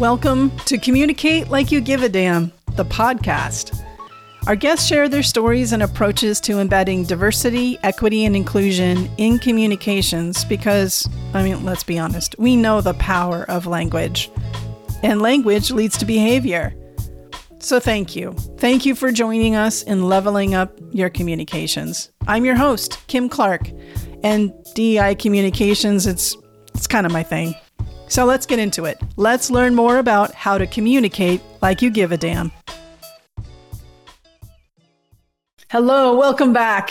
Welcome to Communicate Like You Give a Damn, the podcast. Our guests share their stories and approaches to embedding diversity, equity, and inclusion in communications because, I mean, let's be honest, we know the power of language, and language leads to behavior. So, thank you. Thank you for joining us in leveling up your communications. I'm your host, Kim Clark, and DEI Communications, it's, it's kind of my thing. So, let's get into it. Let's learn more about how to communicate like you give a damn. Hello, welcome back.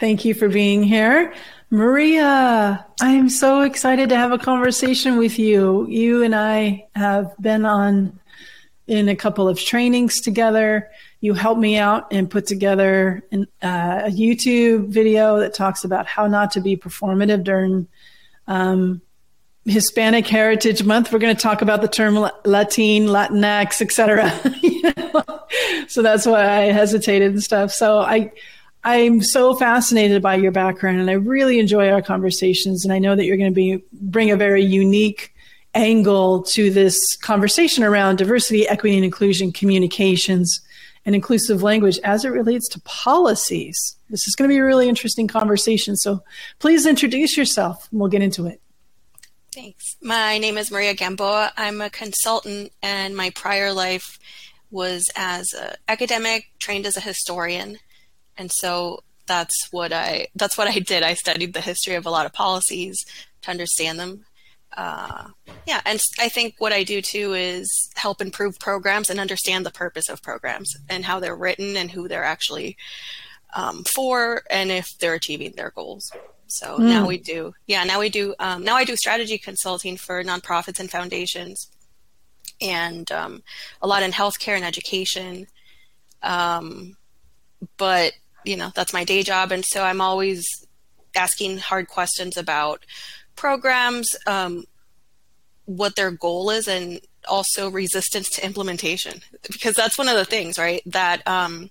Thank you for being here. Maria, I'm so excited to have a conversation with you. You and I have been on in a couple of trainings together. You helped me out and put together an, uh, a YouTube video that talks about how not to be performative during um, Hispanic Heritage Month. We're going to talk about the term Latin, Latinx, etc. So that's why I hesitated and stuff. So I, I'm so fascinated by your background, and I really enjoy our conversations. And I know that you're going to be bring a very unique angle to this conversation around diversity, equity, and inclusion communications and inclusive language as it relates to policies. This is going to be a really interesting conversation. So please introduce yourself and we'll get into it. Thanks. My name is Maria Gamboa. I'm a consultant, and my prior life was as an academic, trained as a historian, and so that's what I that's what I did. I studied the history of a lot of policies to understand them. Uh, yeah, and I think what I do too is help improve programs and understand the purpose of programs and how they're written and who they're actually um, for, and if they're achieving their goals. So mm. now we do, yeah, now we do, um, now I do strategy consulting for nonprofits and foundations and um, a lot in healthcare and education. Um, but, you know, that's my day job. And so I'm always asking hard questions about programs, um, what their goal is, and also resistance to implementation. Because that's one of the things, right? That um,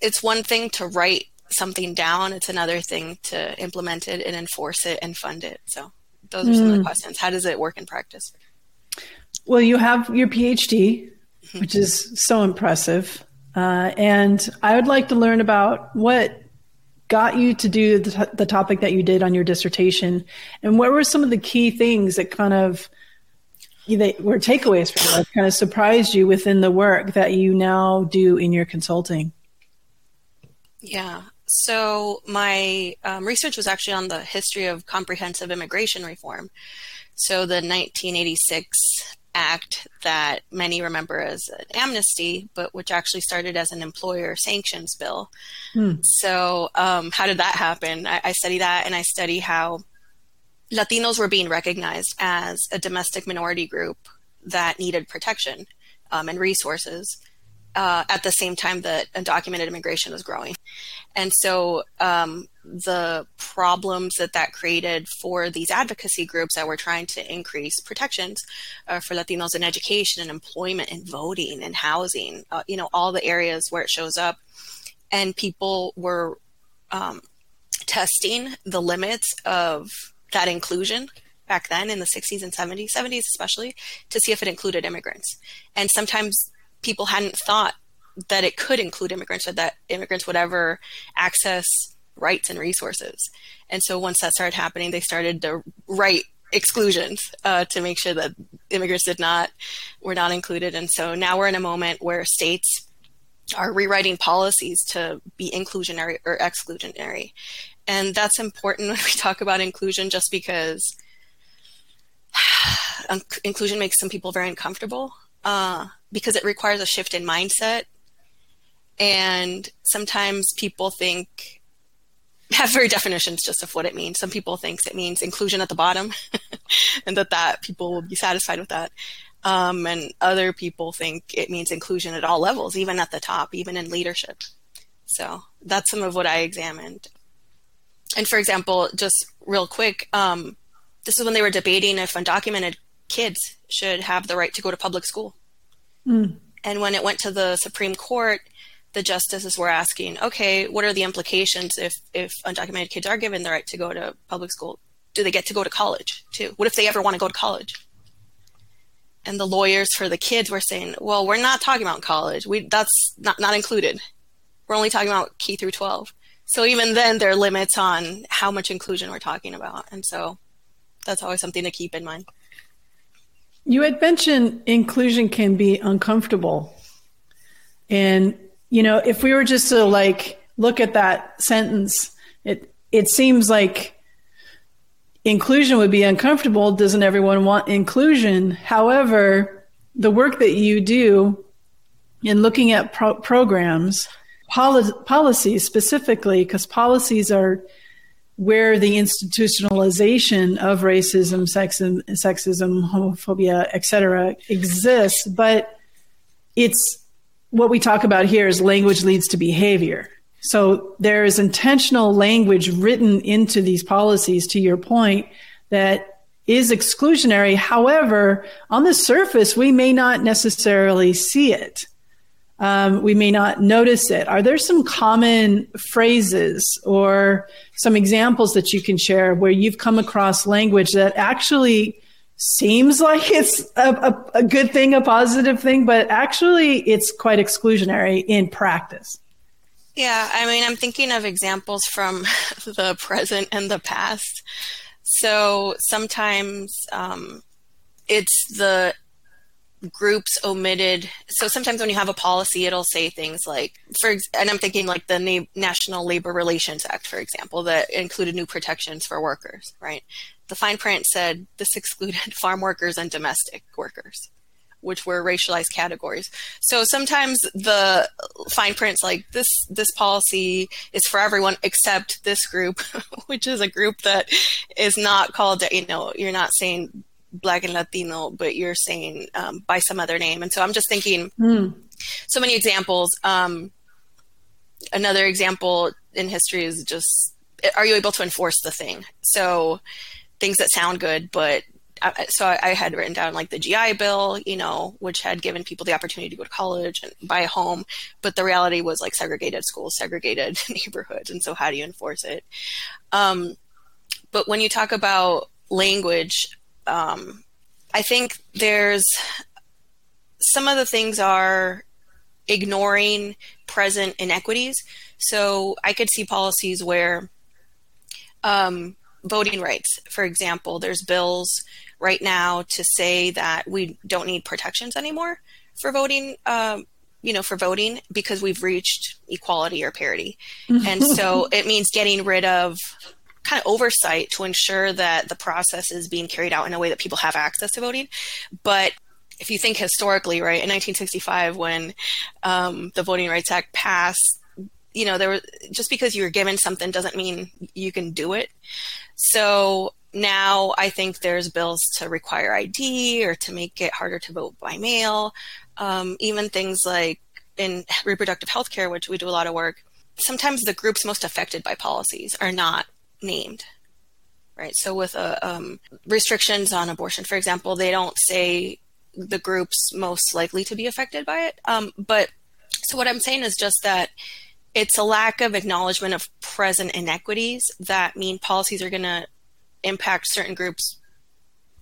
it's one thing to write something down, it's another thing to implement it and enforce it and fund it. So those are mm. some of the hmm. questions. How does it work in practice? Well, you have your PhD, mm-hmm. which is so impressive. Uh, and I would like to learn about what got you to do the, t- the topic that you did on your dissertation and what were some of the key things that kind of they were takeaways for you that kind of surprised you within the work that you now do in your consulting yeah so my um, research was actually on the history of comprehensive immigration reform. So the 1986 act that many remember as an amnesty, but which actually started as an employer sanctions bill. Hmm. So um, how did that happen? I, I study that, and I study how Latinos were being recognized as a domestic minority group that needed protection um, and resources uh, at the same time that undocumented immigration was growing. And so um, the problems that that created for these advocacy groups that were trying to increase protections uh, for Latinos in education and employment and voting and housing, uh, you know, all the areas where it shows up. And people were um, testing the limits of that inclusion back then in the 60s and 70s, 70s especially, to see if it included immigrants. And sometimes people hadn't thought that it could include immigrants or that immigrants would ever access rights and resources. And so once that started happening, they started to write exclusions uh, to make sure that immigrants did not were not included. And so now we're in a moment where states are rewriting policies to be inclusionary or exclusionary. And that's important when we talk about inclusion just because inclusion makes some people very uncomfortable uh, because it requires a shift in mindset. And sometimes people think, have very definitions just of what it means. Some people think it means inclusion at the bottom and that, that people will be satisfied with that. Um, and other people think it means inclusion at all levels, even at the top, even in leadership. So that's some of what I examined. And for example, just real quick, um, this is when they were debating if undocumented kids should have the right to go to public school. Mm. And when it went to the Supreme Court, the justices were asking, okay, what are the implications if, if undocumented kids are given the right to go to public school? Do they get to go to college too? What if they ever want to go to college? and the lawyers for the kids were saying, well, we're not talking about college. We that's not not included. We're only talking about K through 12. So even then, there are limits on how much inclusion we're talking about, and so that's always something to keep in mind. You had mentioned inclusion can be uncomfortable, and you know if we were just to like look at that sentence, it it seems like inclusion would be uncomfortable. Doesn't everyone want inclusion? However, the work that you do in looking at pro- programs poli- policies specifically, because policies are where the institutionalization of racism, sexism, sexism homophobia, etc., exists. But it's what we talk about here is language leads to behavior. So there is intentional language written into these policies, to your point, that is exclusionary. However, on the surface, we may not necessarily see it um, we may not notice it. Are there some common phrases or some examples that you can share where you've come across language that actually seems like it's a, a, a good thing, a positive thing, but actually it's quite exclusionary in practice? Yeah, I mean, I'm thinking of examples from the present and the past. So sometimes um, it's the groups omitted. So sometimes when you have a policy it'll say things like for and i'm thinking like the Na- national labor relations act for example that included new protections for workers right? The fine print said this excluded farm workers and domestic workers which were racialized categories. So sometimes the fine print's like this this policy is for everyone except this group which is a group that is not called you know you're not saying black and Latino, but you're saying um, by some other name. And so I'm just thinking mm. so many examples. Um, another example in history is just are you able to enforce the thing? So things that sound good, but I, so I, I had written down like the GI Bill, you know, which had given people the opportunity to go to college and buy a home, but the reality was like segregated schools, segregated neighborhoods, and so how do you enforce it? Um, but when you talk about language, um, I think there's some of the things are ignoring present inequities. So I could see policies where um, voting rights, for example, there's bills right now to say that we don't need protections anymore for voting. Um, you know, for voting because we've reached equality or parity. and so it means getting rid of kind of oversight to ensure that the process is being carried out in a way that people have access to voting. But if you think historically, right, in 1965, when um, the Voting Rights Act passed, you know, there was just because you were given something doesn't mean you can do it. So now I think there's bills to require ID or to make it harder to vote by mail. Um, even things like in reproductive health care, which we do a lot of work, sometimes the groups most affected by policies are not named right? So with uh, um, restrictions on abortion for example they don't say the groups most likely to be affected by it. Um, but so what i'm saying is just that it's a lack of acknowledgement of present inequities that mean policies are going to impact certain groups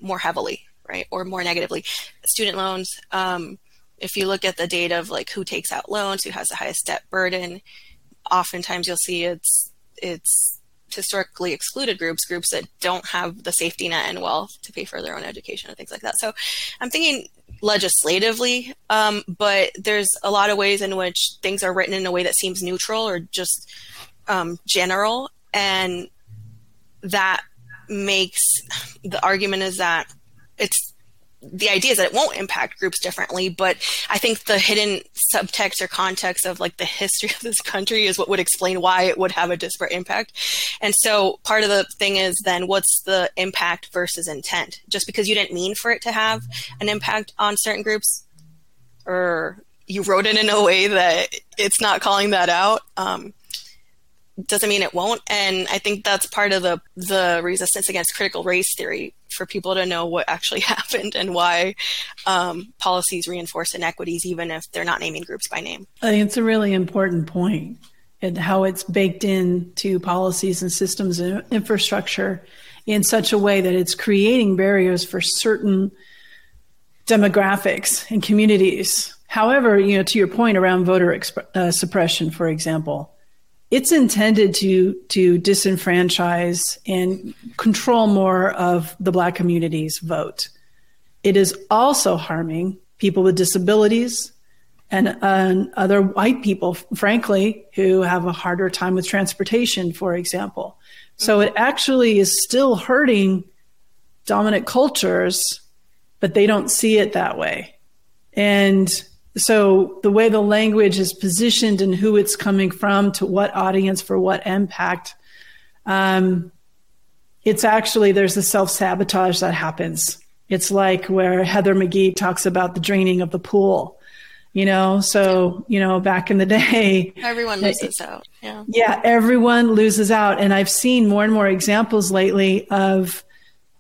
more heavily right? Or more negatively. Student loans um, if you look at the data of like who takes out loans who has the highest debt burden oftentimes you'll see it's it's historically excluded groups, groups that don't have the safety net and wealth to pay for their own education and things like that. So I'm thinking legislatively, um, but there's a lot of ways in which things are written in a way that seems neutral or just um, general. And that makes the argument is that it's the idea is that it won't impact groups differently, but I think the hidden subtext or context of like the history of this country is what would explain why it would have a disparate impact. And so part of the thing is then what's the impact versus intent? Just because you didn't mean for it to have an impact on certain groups or you wrote it in a way that it's not calling that out. Um, doesn't mean it won't. And I think that's part of the the resistance against critical race theory for people to know what actually happened and why um, policies reinforce inequities, even if they're not naming groups by name. I think it's a really important point and how it's baked into policies and systems and infrastructure in such a way that it's creating barriers for certain demographics and communities. However, you know, to your point around voter exp- uh, suppression, for example, it's intended to to disenfranchise and control more of the Black community's vote. It is also harming people with disabilities and, and other white people, frankly, who have a harder time with transportation, for example. So it actually is still hurting dominant cultures, but they don't see it that way. And so the way the language is positioned and who it's coming from to what audience for what impact, um, it's actually there's a self sabotage that happens. It's like where Heather McGhee talks about the draining of the pool. You know, so you know, back in the day, everyone loses out. Yeah, yeah, everyone loses out, and I've seen more and more examples lately of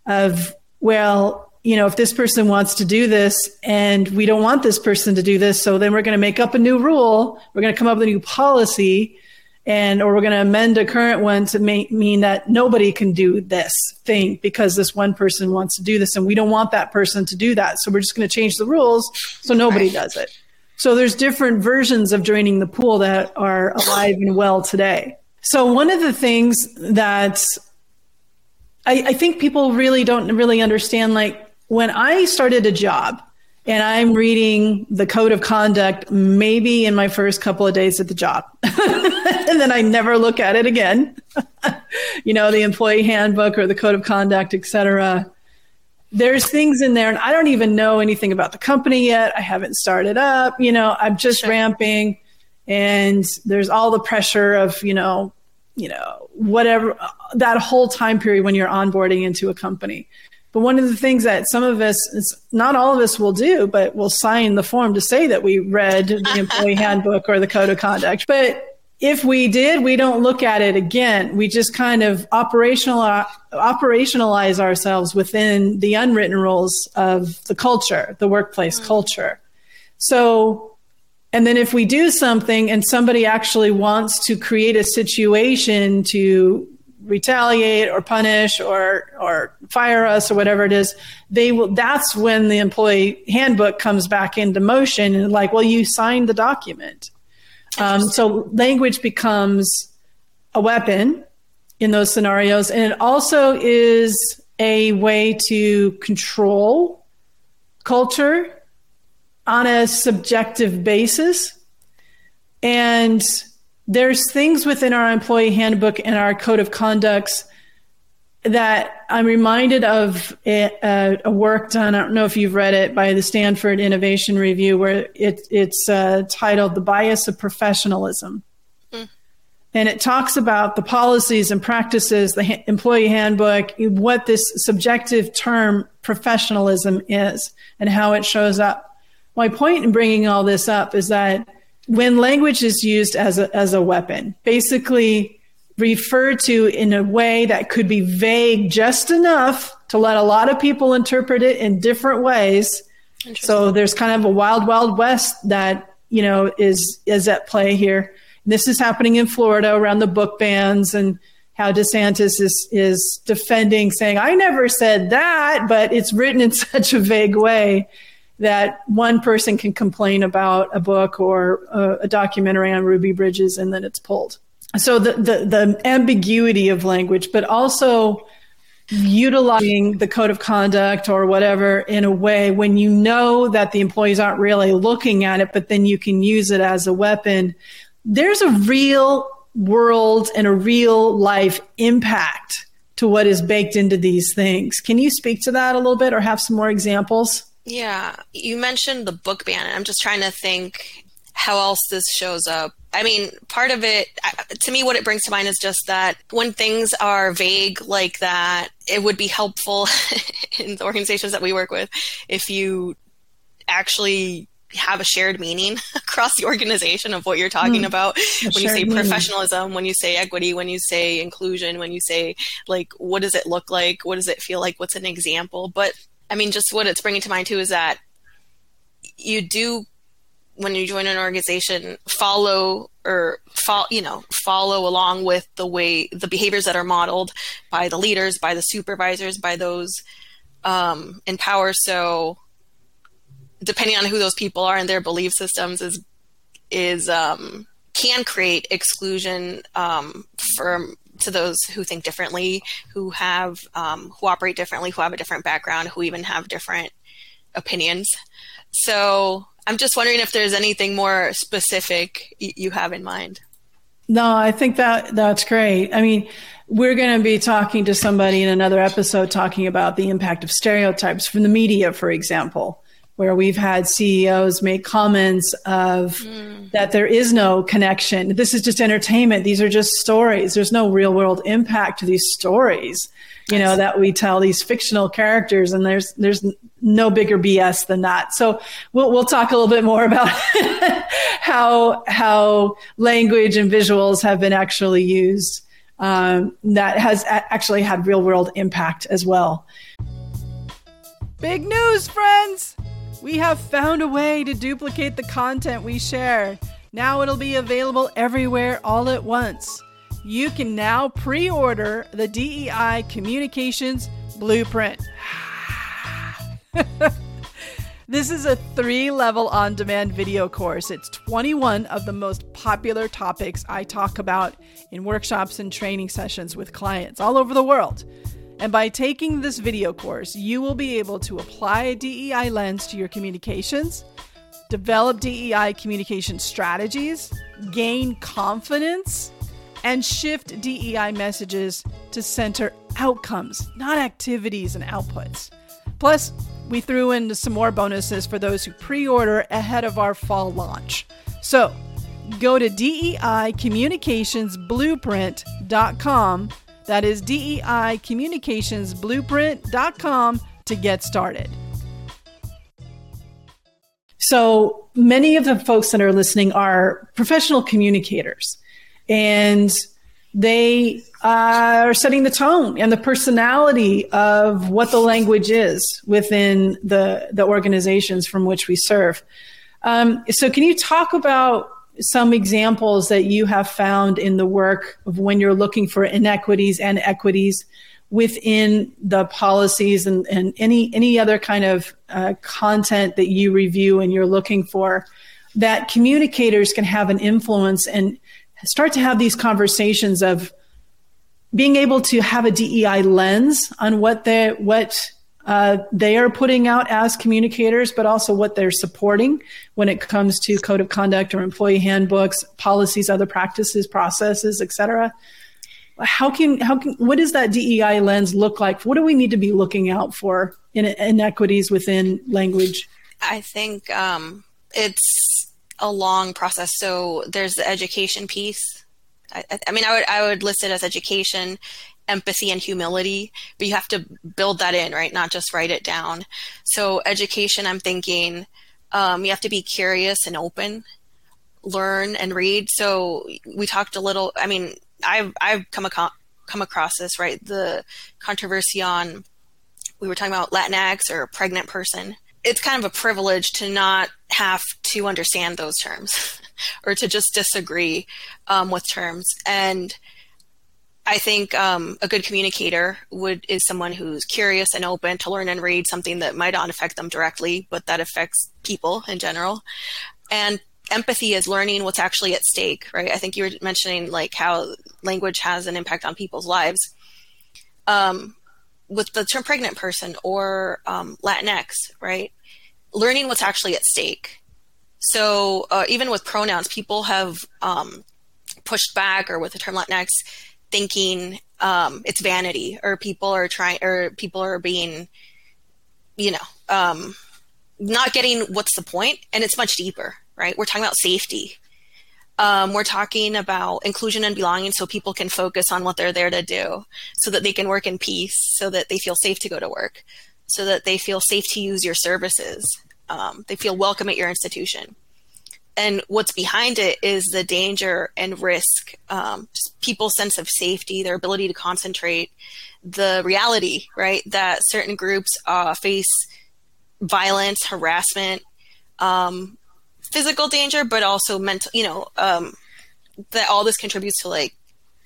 of well, you know, if this person wants to do this and we don't want this person to do this, so then we're going to make up a new rule. We're going to come up with a new policy and, or we're going to amend a current one to make, mean that nobody can do this thing because this one person wants to do this and we don't want that person to do that. So we're just going to change the rules so nobody does it. So there's different versions of draining the pool that are alive and well today. So one of the things that I, I think people really don't really understand, like when I started a job and I'm reading the code of conduct maybe in my first couple of days at the job, and then I never look at it again, you know, the employee handbook or the code of conduct, et cetera. There's things in there, and I don't even know anything about the company yet. I haven't started up, you know, I'm just sure. ramping, and there's all the pressure of, you know, you know, whatever that whole time period when you're onboarding into a company. But one of the things that some of us, not all of us will do, but will sign the form to say that we read the employee handbook or the code of conduct. But if we did, we don't look at it again. We just kind of operational, operationalize ourselves within the unwritten rules of the culture, the workplace mm. culture. So, and then if we do something and somebody actually wants to create a situation to retaliate or punish or or fire us or whatever it is they will that's when the employee handbook comes back into motion and like well you signed the document. Um, so language becomes a weapon in those scenarios. And it also is a way to control culture on a subjective basis. And there's things within our employee handbook and our code of conducts that I'm reminded of a, a, work done. I don't know if you've read it by the Stanford Innovation Review, where it, it's uh, titled "The Bias of Professionalism," mm. and it talks about the policies and practices, the ha- employee handbook, what this subjective term professionalism is, and how it shows up. My point in bringing all this up is that when language is used as a, as a weapon, basically referred to in a way that could be vague just enough to let a lot of people interpret it in different ways. So there's kind of a wild, wild west that, you know, is, is at play here. This is happening in Florida around the book bans and how DeSantis is, is defending saying, I never said that, but it's written in such a vague way that one person can complain about a book or a, a documentary on Ruby Bridges and then it's pulled. So the, the, the ambiguity of language, but also utilizing the code of conduct or whatever in a way when you know that the employees aren't really looking at it, but then you can use it as a weapon. There's a real world and a real life impact to what is baked into these things. Can you speak to that a little bit or have some more examples? Yeah, you mentioned the book ban. I'm just trying to think how else this shows up. I mean, part of it, to me, what it brings to mind is just that when things are vague like that, it would be helpful in the organizations that we work with if you actually have a shared meaning across the organization of what you're talking mm, about when you say meaning. professionalism when you say equity when you say inclusion when you say like what does it look like what does it feel like what's an example but I mean, just what it's bringing to mind too is that you do when you join an organization follow or follow you know follow along with the way the behaviors that are modeled by the leaders by the supervisors by those um, in power. So depending on who those people are and their belief systems, is is um, can create exclusion um, for to those who think differently, who have um, who operate differently, who have a different background, who even have different opinions. So I'm just wondering if there's anything more specific you have in mind. No, I think that that's great. I mean, we're going to be talking to somebody in another episode talking about the impact of stereotypes from the media, for example, where we've had CEOs make comments of mm. that there is no connection. This is just entertainment. These are just stories. There's no real world impact to these stories, you know, that we tell these fictional characters and there's there's no bigger BS than that. So we'll we'll talk a little bit more about how how language and visuals have been actually used um, that has actually had real world impact as well. Big news, friends! We have found a way to duplicate the content we share. Now it'll be available everywhere all at once. You can now pre order the DEI Communications Blueprint. This is a three level on demand video course. It's 21 of the most popular topics I talk about in workshops and training sessions with clients all over the world. And by taking this video course, you will be able to apply a DEI lens to your communications, develop DEI communication strategies, gain confidence, and shift DEI messages to center outcomes, not activities and outputs. Plus, we threw in some more bonuses for those who pre order ahead of our fall launch. So go to DEICommunicationsBlueprint.com. That is DEICommunicationsBlueprint.com to get started. So many of the folks that are listening are professional communicators and they are setting the tone and the personality of what the language is within the, the organizations from which we serve. Um, so, can you talk about some examples that you have found in the work of when you're looking for inequities and equities within the policies and, and any any other kind of uh, content that you review and you're looking for that communicators can have an influence and start to have these conversations of being able to have a DEI lens on what the what uh, they are putting out as communicators, but also what they're supporting when it comes to code of conduct or employee handbooks, policies, other practices, processes, etc. How can how can what does that DEI lens look like? What do we need to be looking out for in inequities within language? I think um, it's a long process. So there's the education piece I, I mean, I would I would list it as education, empathy, and humility, but you have to build that in, right? Not just write it down. So education, I'm thinking um, you have to be curious and open, learn and read. So we talked a little. I mean, I've I've come across come across this right the controversy on we were talking about Latinx or pregnant person. It's kind of a privilege to not have to understand those terms. or to just disagree um, with terms. And I think um, a good communicator would is someone who's curious and open to learn and read something that might not affect them directly, but that affects people in general. And empathy is learning what's actually at stake, right? I think you were mentioning like how language has an impact on people's lives. Um, with the term pregnant person or um, Latinx, right? Learning what's actually at stake so uh, even with pronouns, people have um, pushed back, or with the term Latinx, thinking um, it's vanity, or people are trying, or people are being, you know, um, not getting what's the point, and it's much deeper, right? We're talking about safety. Um, we're talking about inclusion and belonging so people can focus on what they're there to do, so that they can work in peace, so that they feel safe to go to work, so that they feel safe to use your services, um, they feel welcome at your institution. And what's behind it is the danger and risk, um, people's sense of safety, their ability to concentrate, the reality, right, that certain groups uh, face violence, harassment, um, physical danger, but also mental, you know, um, that all this contributes to like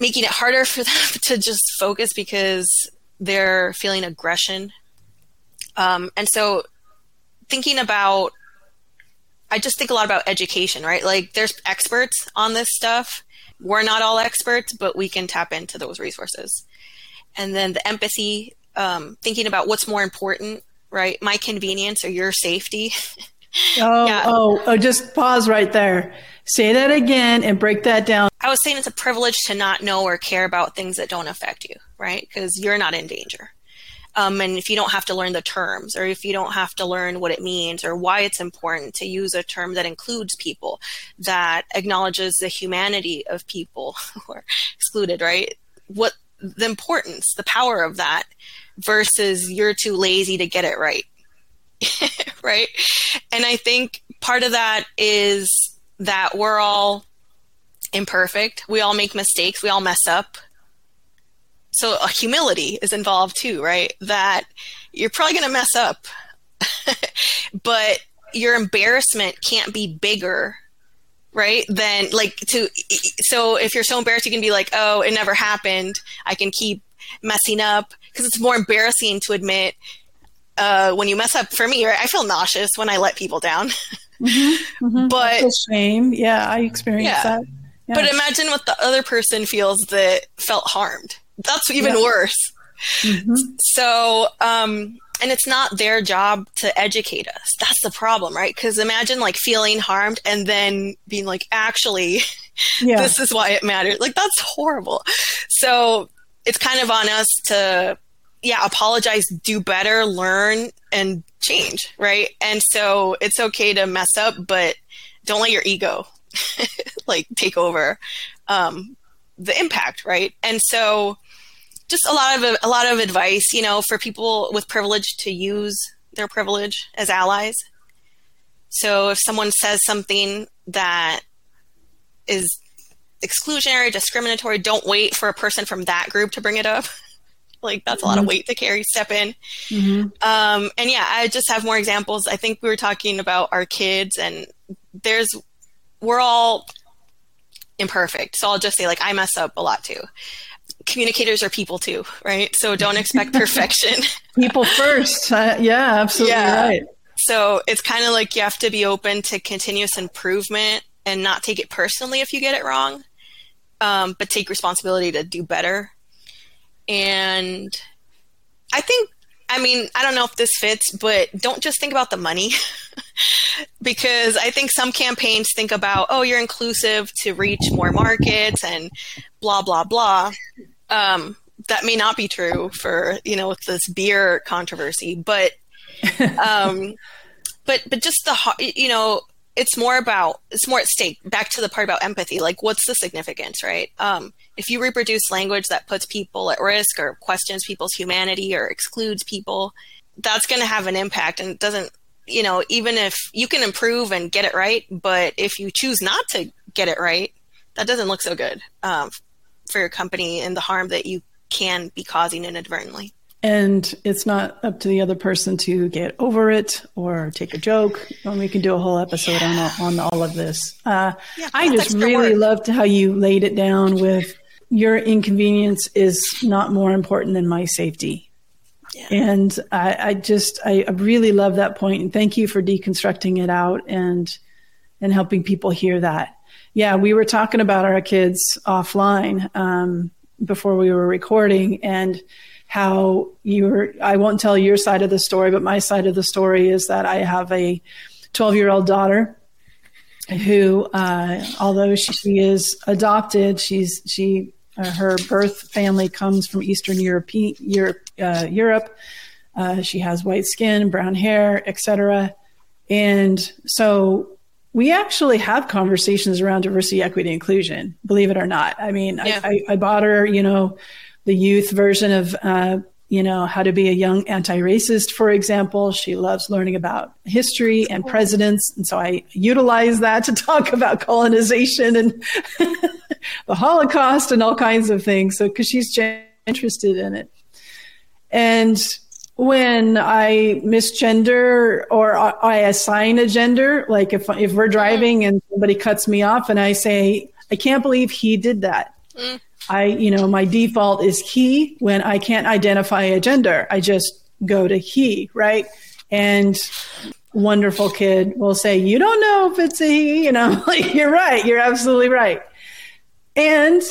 making it harder for them to just focus because they're feeling aggression. Um, and so thinking about I just think a lot about education, right? Like there's experts on this stuff. We're not all experts, but we can tap into those resources. And then the empathy, um, thinking about what's more important, right? My convenience or your safety. oh, yeah. oh, oh, just pause right there. Say that again and break that down. I was saying it's a privilege to not know or care about things that don't affect you, right? Because you're not in danger. Um, and if you don't have to learn the terms or if you don't have to learn what it means or why it's important to use a term that includes people that acknowledges the humanity of people who are excluded right? What the importance the power of that versus you're too lazy to get it right right? And i think part of that is that we're all imperfect. We all make mistakes. We all mess up so a humility is involved too, right? That you're probably going to mess up, but your embarrassment can't be bigger right Than like to so if you're so embarrassed you can be like oh it never happened i can keep messing up because it's more embarrassing to admit uh, when you mess up for me right i feel nauseous when i let people down mm-hmm, mm-hmm. but shame yeah i experience yeah. that yeah. but imagine what the other person feels that felt harmed that's even yeah. worse. Mm-hmm. So, um, and it's not their job to educate us. That's the problem, right? Because imagine like feeling harmed and then being like, actually, yeah. this is why it matters. Like, that's horrible. So, it's kind of on us to, yeah, apologize, do better, learn, and change, right? And so, it's okay to mess up, but don't let your ego like take over um, the impact, right? And so, just a lot of a lot of advice, you know, for people with privilege to use their privilege as allies. So if someone says something that is exclusionary, discriminatory, don't wait for a person from that group to bring it up. like that's a lot of mm-hmm. weight to carry. Step in. Mm-hmm. Um, and yeah, I just have more examples. I think we were talking about our kids, and there's we're all imperfect. So I'll just say like I mess up a lot too communicators are people too, right? So don't expect perfection. people first. Uh, yeah, absolutely yeah. right. So it's kind of like you have to be open to continuous improvement and not take it personally if you get it wrong, um, but take responsibility to do better. And I think, I mean, I don't know if this fits, but don't just think about the money. because I think some campaigns think about, oh, you're inclusive to reach more markets and blah, blah, blah. Um, that may not be true for you know this beer controversy, but um, but but just the you know it's more about it's more at stake. Back to the part about empathy, like what's the significance, right? Um, if you reproduce language that puts people at risk or questions people's humanity or excludes people, that's going to have an impact, and it doesn't. You know, even if you can improve and get it right, but if you choose not to get it right, that doesn't look so good um, for your company and the harm that you can be causing inadvertently. And it's not up to the other person to get over it or take a joke. And we can do a whole episode yeah. on, on all of this. Uh, yeah, I just really work. loved how you laid it down with your inconvenience is not more important than my safety. Yeah. And I, I just, I really love that point. And thank you for deconstructing it out and, and helping people hear that yeah, we were talking about our kids offline um, before we were recording and how you were, I won't tell your side of the story, but my side of the story is that I have a 12 year old daughter who, uh, although she is adopted, she's, she, uh, her birth family comes from Eastern Europe, Europe, uh, Europe. Uh, she has white skin, brown hair, etc. And so we actually have conversations around diversity, equity, inclusion, believe it or not. I mean, yeah. I, I, I, bought her, you know, the youth version of, uh, you know, how to be a young anti-racist, for example. She loves learning about history and presidents. And so I utilize that to talk about colonization and the Holocaust and all kinds of things. So, cause she's interested in it. And when I misgender or I assign a gender, like if if we're driving and somebody cuts me off and I say, I can't believe he did that. Mm. I, you know, my default is he when I can't identify a gender. I just go to he, right? And wonderful kid will say, You don't know if it's a he. And I'm like, You're right. You're absolutely right. And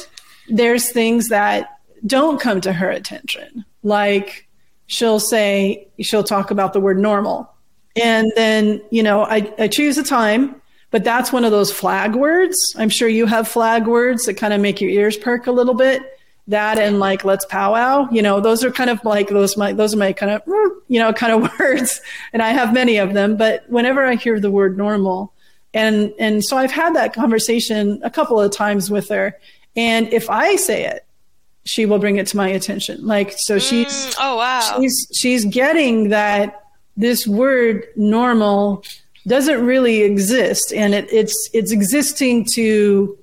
there's things that don't come to her attention. Like she'll say, she'll talk about the word normal. And then, you know, I, I choose a time, but that's one of those flag words. I'm sure you have flag words that kind of make your ears perk a little bit. That and like let's powwow, you know, those are kind of like those my those are my kind of you know kind of words, and I have many of them. But whenever I hear the word normal, and and so I've had that conversation a couple of times with her, and if I say it, she will bring it to my attention. Like so, she's Mm, oh wow. she's she's getting that this word normal doesn't really exist, and it, it's it's existing to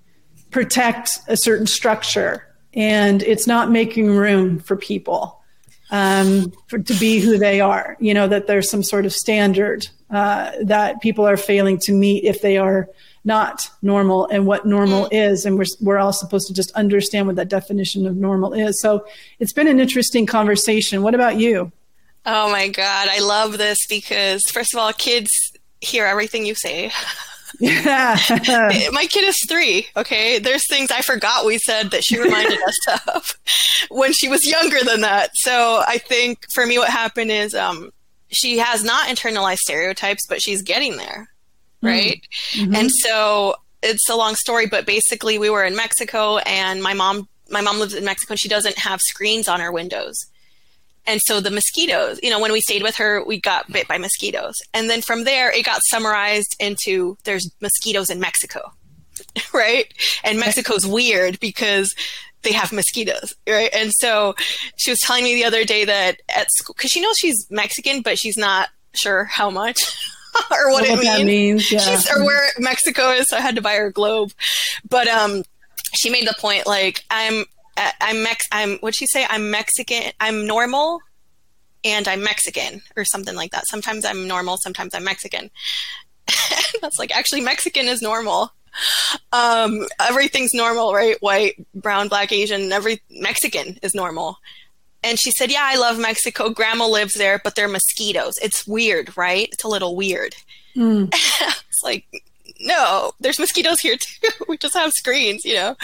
protect a certain structure, and it's not making room for people um, for, to be who they are. You know that there's some sort of standard uh, that people are failing to meet if they are not normal and what normal is and we're, we're all supposed to just understand what that definition of normal is so it's been an interesting conversation what about you Oh my god, I love this because first of all, kids hear everything you say. yeah My kid is three. Okay, there's things I forgot we said that she reminded us of when she was younger than that. So I think for me, what happened is um, she has not internalized stereotypes, but she's getting there, right? Mm-hmm. And so it's a long story, but basically, we were in Mexico, and my mom, my mom lives in Mexico, and she doesn't have screens on her windows. And so the mosquitoes, you know, when we stayed with her, we got bit by mosquitoes. And then from there, it got summarized into there's mosquitoes in Mexico, right? And Mexico's weird because they have mosquitoes, right? And so she was telling me the other day that at school, because she knows she's Mexican, but she's not sure how much or what, what it means. means yeah She's, or where Mexico is, so I had to buy her a globe. But um, she made the point like I'm uh, I'm Mex I'm what'd she say? I'm Mexican. I'm normal, and I'm Mexican or something like that. Sometimes I'm normal, sometimes I'm Mexican. That's like actually Mexican is normal. Um, everything's normal, right? White, brown, black, Asian, every Mexican is normal. And she said, "Yeah, I love Mexico. Grandma lives there, but they're mosquitoes. It's weird, right? It's a little weird." it's like, no, there's mosquitoes here too. we just have screens, you know.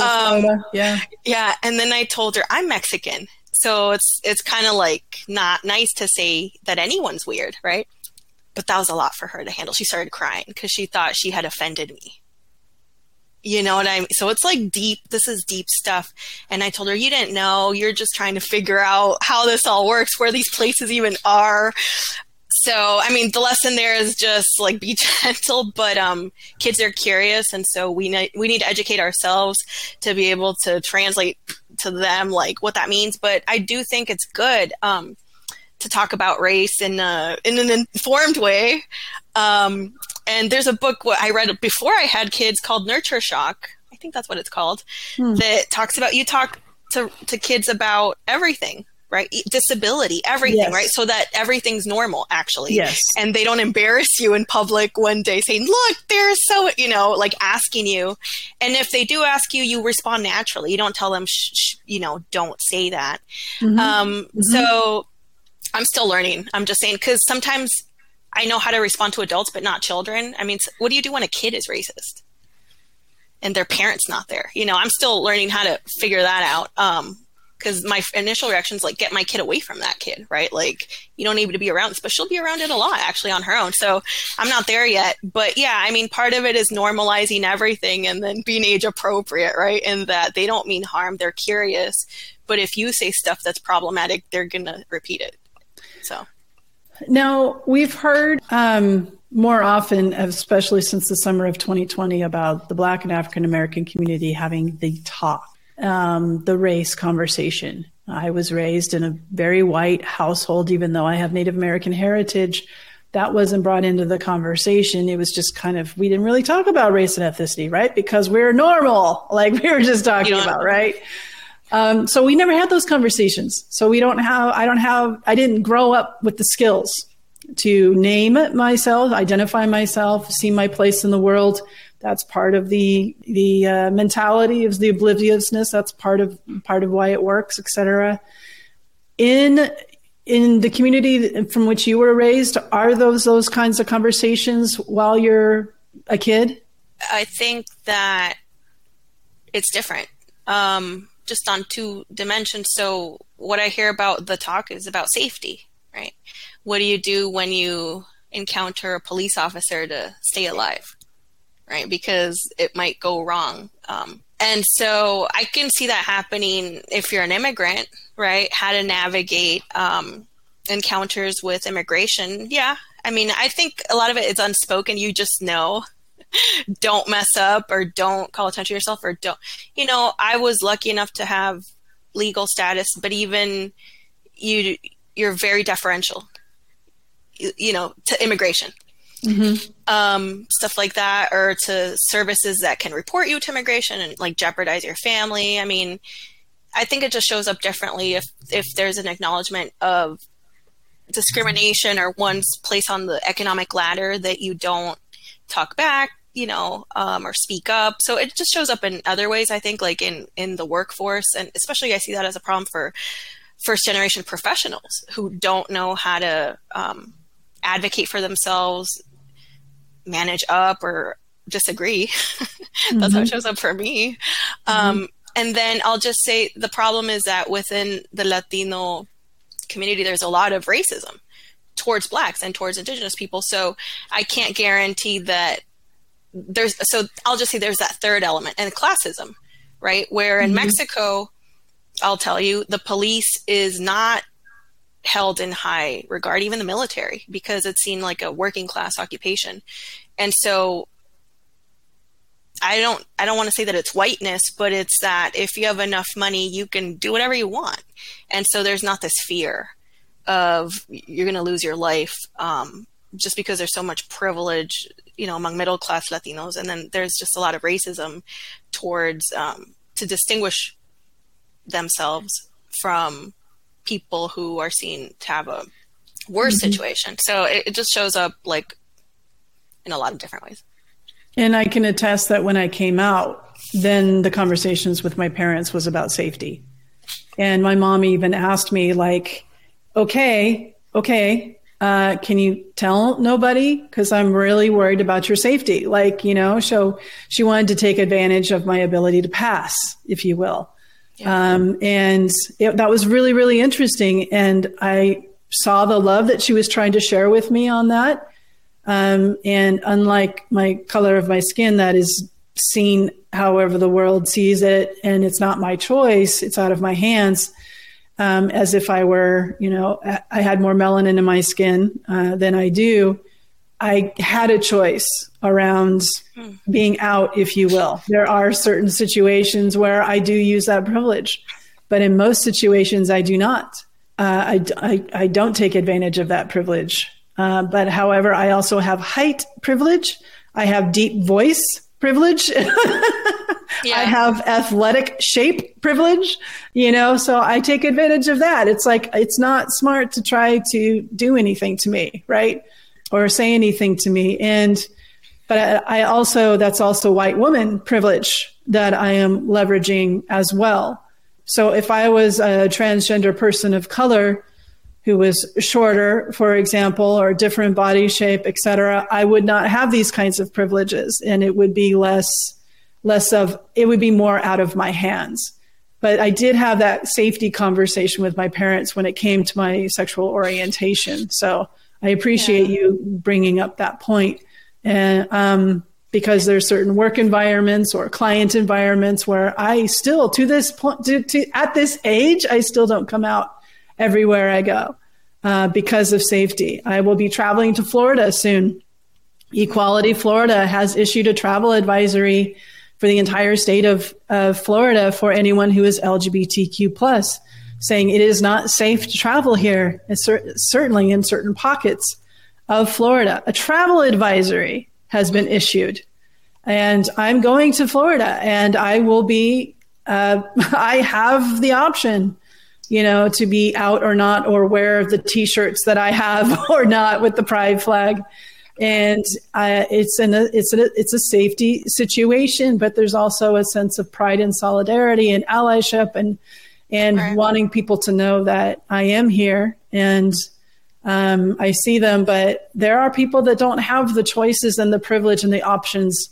Um, yeah Yeah, and then I told her I'm Mexican, so it's it's kind of like not nice to say that anyone's weird, right? But that was a lot for her to handle. She started crying because she thought she had offended me. You know what I mean? So it's like deep. This is deep stuff. And I told her, you didn't know. You're just trying to figure out how this all works, where these places even are. So, I mean, the lesson there is just like be gentle, but um, kids are curious, and so we ne- we need to educate ourselves to be able to translate to them like what that means. But I do think it's good um, to talk about race in a, in an informed way. Um, and there's a book what I read before I had kids called Nurture Shock. I think that's what it's called. Hmm. That talks about you talk to to kids about everything, right? Disability, everything, Yes. right? So that everything's normal, actually. Yes. And they don't embarrass you in public one day saying, "Look, they're so," you know, like asking you. And if they do ask you, you respond naturally. You don't tell them, shh, shh, you know, don't say that. Mm-hmm. Um, mm-hmm. So I'm still learning. I'm just saying because sometimes I know how to respond to adults, but not children. I mean, what do you do when a kid is racist and their parents not there? You know, I'm still learning how to figure that out. Um, because my initial reaction is like, get my kid away from that kid, right? Like, you don't need to be around this, but she'll be around it a lot actually on her own. So I'm not there yet. But yeah, I mean, part of it is normalizing everything and then being age appropriate, right? In that they don't mean harm, they're curious. But if you say stuff that's problematic, they're going to repeat it. So. Now, we've heard um, more often, especially since the summer of 2020, about the Black and African American community having the talk, um, the race conversation. I was raised in a very white household, even though I have Native American heritage. That wasn't brought into the conversation. It was just kind of, we didn't really talk about race and ethnicity, right? Because we're normal, like we were just talking about, right? Um, so we never had those conversations. So we don't have, I don't have, I didn't grow up with the skills to name myself, identify myself, see my place in the world. That's part of the the uh, mentality of the obliviousness. That's part of part of why it works, etc. In in the community from which you were raised, are those those kinds of conversations while you're a kid? I think that it's different, um, just on two dimensions. So what I hear about the talk is about safety, right? What do you do when you encounter a police officer to stay alive, right? Because it might go wrong. Um, and so I can see that happening if you're an immigrant, right? How to navigate um, encounters with immigration. Yeah. I mean, I think a lot of it is unspoken. You just know don't mess up or don't call attention to yourself or don't, you know, I was lucky enough to have legal status, but even you, you're very deferential, you, you know, to immigration. Mm-hmm. Um, stuff like that, or to services that can report you to immigration and like jeopardize your family. I mean, I think it just shows up differently if if there's an acknowledgement of discrimination or one's place on the economic ladder that you don't talk back, you know, um, or speak up. So it just shows up in other ways. I think, like in in the workforce, and especially I see that as a problem for first generation professionals who don't know how to um, advocate for themselves manage up or disagree. That's mm-hmm. how it mm-hmm. shows up for me. Mm-hmm. Um, and then I'll just say the problem is that within the Latino community, there's a lot of racism towards blacks and towards indigenous people. So I can't guarantee that there's, so I'll just say there's that third element and classism, right? Where in mm-hmm. Mexico, I'll tell you, the police is not held in high regard, even the military, because it's seen like a working class occupation. And so I don't I don't want to say that it's whiteness, but it's that if you have enough money, you can do whatever you want. And so there's not this fear of you're going to lose your life um, just because there's so much privilege, you know, among middle class Latinos, and then there's just a lot of racism towards um, to distinguish themselves from people who are seen to have a worse mm-hmm. situation. So it, it just shows up like in a lot of different ways. And I can attest that when I came out, then the conversations with my parents was about safety. And my mom even asked me, like, okay, okay, uh, can you tell nobody? Because I'm really worried about your safety. Like, you know, so she wanted to take advantage of my ability to pass, if you will. Um, and it, that was really, really interesting. And I saw the love that she was trying to share with me on that. Um, and unlike my color of my skin, that is seen however the world sees it, and it's not my choice, it's out of my hands. Um, as if I were, you know, I had more melanin in my skin uh, than I do. I had a choice around hmm. being out, if you will. There are certain situations where I do use that privilege, but in most situations, I do not. Uh, I, I, I, don't take advantage of that privilege. Uh, but however, I also have height privilege. I have deep voice privilege. yeah. I have athletic shape privilege, you know, so I take advantage of that. It's like, it's not smart to try to do anything to me, right? or say anything to me. And, but I also, that's also white woman privilege that I am leveraging as well. So if I was a transgender person of color who was shorter, for example, or different body shape, etc., I would not have these kinds of privileges and it would be less, less of, it would be more out of my hands. But I did have that safety conversation with my parents when it came to my sexual orientation. So I appreciate yeah. you bringing up that point. And um, because there's certain work environments or client environments where I still, to this point, to, to, at this age, I still don't come out everywhere I go uh, because of safety. I will be traveling to Florida soon. Equality Florida has issued a travel advisory for the entire state of, of Florida for anyone who is LGBTQ plus saying it is not safe to travel here, cer- certainly in certain pockets of Florida. A travel advisory has been issued. And I'm going to Florida and I will be, uh, I have the option, you know, to be out or not, or wear the t shirts that I have or not with the pride flag. And uh, it's an it's a it's a safety situation, but there's also a sense of pride and solidarity and allyship and and right. wanting people to know that I am here and um, I see them, but there are people that don't have the choices and the privilege and the options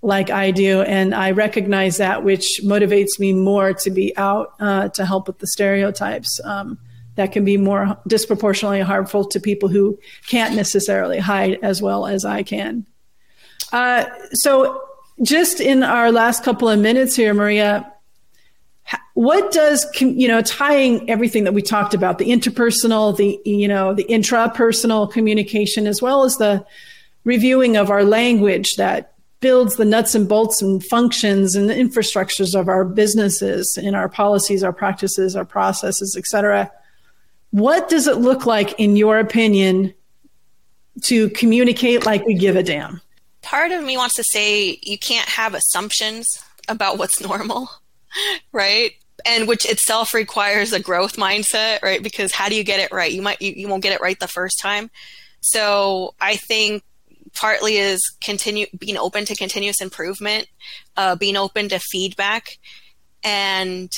like I do. And I recognize that, which motivates me more to be out uh, to help with the stereotypes um, that can be more disproportionately harmful to people who can't necessarily hide as well as I can. Uh, so, just in our last couple of minutes here, Maria, what does you know tying everything that we talked about the interpersonal the you know the intrapersonal communication as well as the reviewing of our language that builds the nuts and bolts and functions and the infrastructures of our businesses in our policies our practices our processes etc what does it look like in your opinion to communicate like we give a damn part of me wants to say you can't have assumptions about what's normal right? And which itself requires a growth mindset, right? Because how do you get it right? You might you, you won't get it right the first time. So I think partly is continue being open to continuous improvement, uh, being open to feedback, and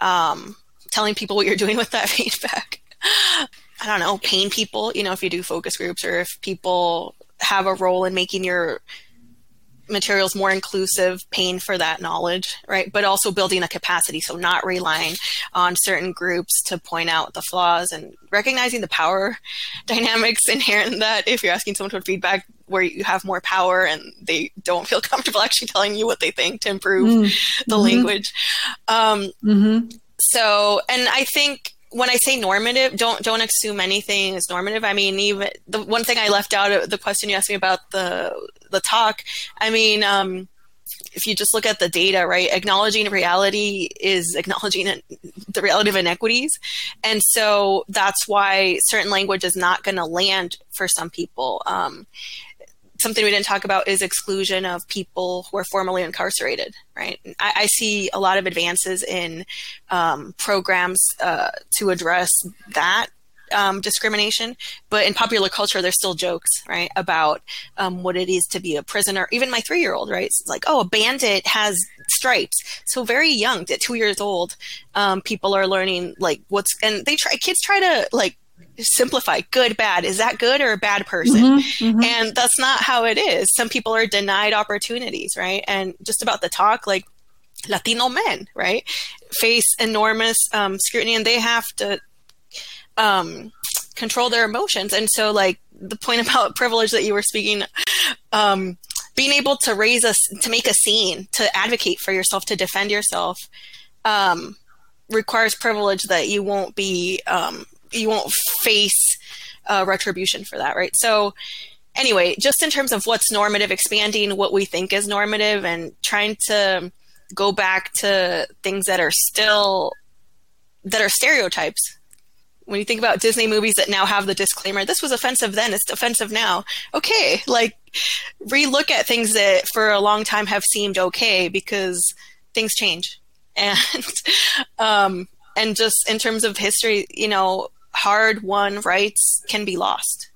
um, telling people what you're doing with that feedback. I don't know, pain people, you know, if you do focus groups or if people have a role in making your materials more inclusive, paying for that knowledge, right? But also building a capacity. So not relying on certain groups to point out the flaws and recognizing the power dynamics inherent in that. If you're asking someone for feedback where you have more power and they don't feel comfortable actually telling you what they think to improve mm-hmm. the language. Um, mm-hmm. So, and I think when I say normative, don't don't assume anything is normative. I mean, even the one thing I left out of the question you asked me about the the talk. I mean, um, if you just look at the data, right, acknowledging reality is acknowledging the reality of inequities, and so that's why certain language is not going to land for some people. Um, something we didn't talk about is exclusion of people who are formerly incarcerated, right? I, I see a lot of advances in um, programs uh, to address that um, discrimination, but in popular culture, there's still jokes, right, about um, what it is to be a prisoner. Even my three year old, right? It's like, oh, a bandit has stripes. So very young, at two years old, um, people are learning like what's, and they try, kids try to like simplify good bad. Is that good or a bad person? Mm-hmm, mm-hmm. and that's not how it is. Some people are denied opportunities right? And just about the talk like latino men right? Face enormous um, scrutiny and they have to um, control their emotions. And so like the point about privilege that you were speaking um, being able to raise us to make a scene to advocate for yourself to defend yourself um, requires privilege that you won't be um, you won't face uh, retribution for that, right? So anyway, just in terms of what's normative, expanding what we think is normative and trying to go back to things that are still that are stereotypes. When you think about Disney movies that now have the disclaimer, this was offensive then, it's offensive now. Okay, like relook at things that for a long time have seemed okay because things change. And um and just in terms of history, you know, hard won rights can be lost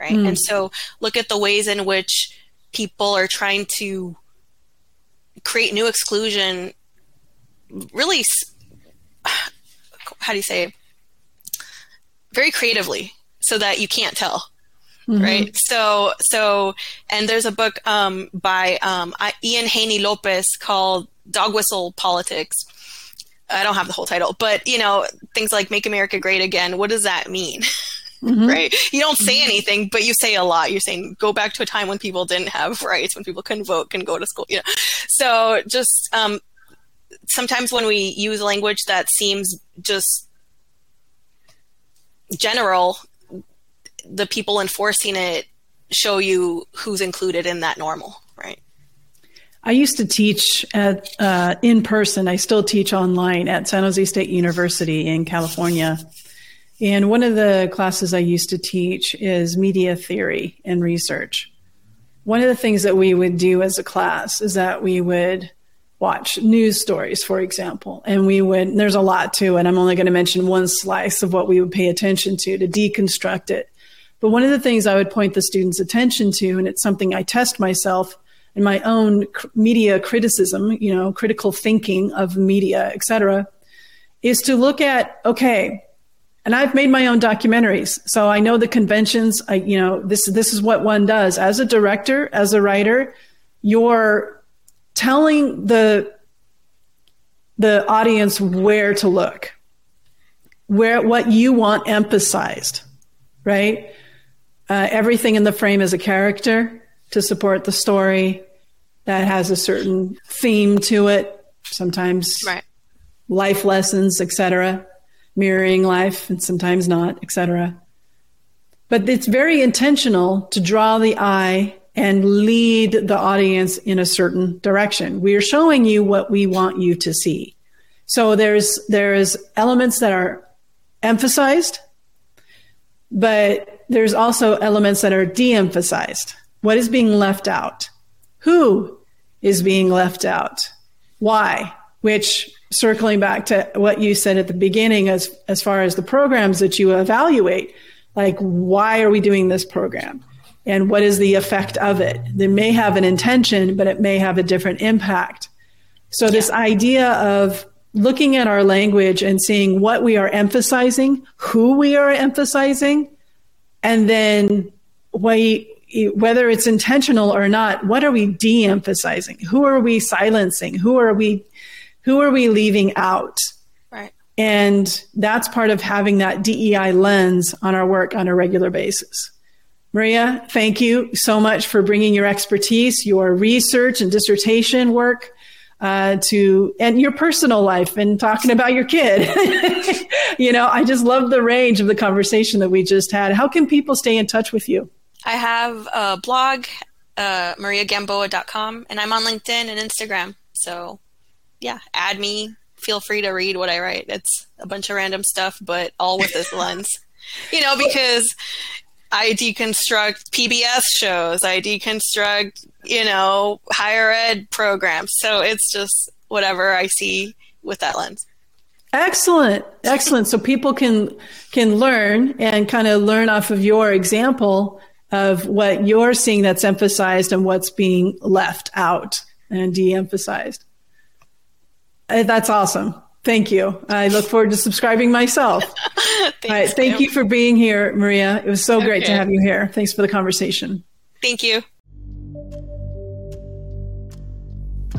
right mm. and so look at the ways in which people are trying to create new exclusion really how do you say very creatively so that you can't tell mm-hmm. right so so and there's a book um, by um, ian haney lopez called dog whistle politics I don't have the whole title, but you know, things like make America great again, what does that mean? Mm-hmm. right? You don't say mm-hmm. anything, but you say a lot. You're saying go back to a time when people didn't have rights, when people couldn't vote, couldn't go to school, you know. So just um, sometimes when we use language that seems just general, the people enforcing it show you who's included in that normal, right? I used to teach at uh, in person. I still teach online at San Jose State University in California. And one of the classes I used to teach is media theory and research. One of the things that we would do as a class is that we would watch news stories, for example, and we would, there's a lot to it. I'm only going to mention one slice of what we would pay attention to to deconstruct it. But one of the things I would point the students' attention to, and it's something I test myself my own media criticism, you know, critical thinking of media, et cetera, is to look at, okay, and I've made my own documentaries, so I know the conventions. I, you know, this this is what one does as a director, as a writer. You're telling the the audience where to look, where what you want emphasized, right? Uh, everything in the frame is a character to support the story that has a certain theme to it. Sometimes right. life lessons, etc mirroring life and sometimes not, etc. But it's very intentional to draw the eye and lead the audience in a certain direction. We are showing you what we want you to see. So there's there's elements that are emphasized, but there's also elements that are de-emphasized. What is being left out? Who is being left out? Why? Which circling back to what you said at the beginning as as far as the programs that you evaluate like why are we doing this program and what is the effect of it they may have an intention but it may have a different impact so yeah. this idea of looking at our language and seeing what we are emphasizing who we are emphasizing and then we whether it's intentional or not what are we de-emphasizing who are we silencing who are we who are we leaving out? Right. And that's part of having that DEI lens on our work on a regular basis. Maria, thank you so much for bringing your expertise, your research and dissertation work uh, to, and your personal life and talking about your kid. you know, I just love the range of the conversation that we just had. How can people stay in touch with you? I have a blog, uh, mariagamboa.com, and I'm on LinkedIn and Instagram. So yeah, add me. Feel free to read what I write. It's a bunch of random stuff, but all with this lens. You know, because I deconstruct PBS shows, I deconstruct, you know, higher ed programs. So it's just whatever I see with that lens. Excellent. Excellent. So people can can learn and kind of learn off of your example of what you're seeing that's emphasized and what's being left out and de-emphasized. Uh, that's awesome. Thank you. I look forward to subscribing myself. Thanks, thank you for being here, Maria. It was so okay. great to have you here. Thanks for the conversation. Thank you.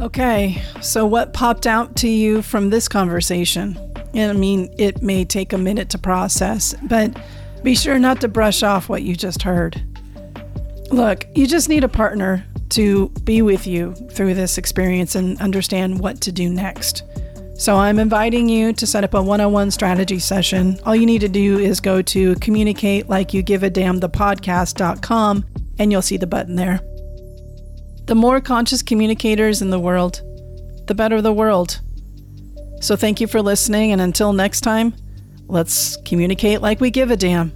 Okay, so what popped out to you from this conversation? And I mean, it may take a minute to process, but be sure not to brush off what you just heard. Look, you just need a partner to be with you through this experience and understand what to do next. So, I'm inviting you to set up a one on one strategy session. All you need to do is go to communicate like you give a damn the podcast.com and you'll see the button there. The more conscious communicators in the world, the better the world. So, thank you for listening, and until next time, let's communicate like we give a damn.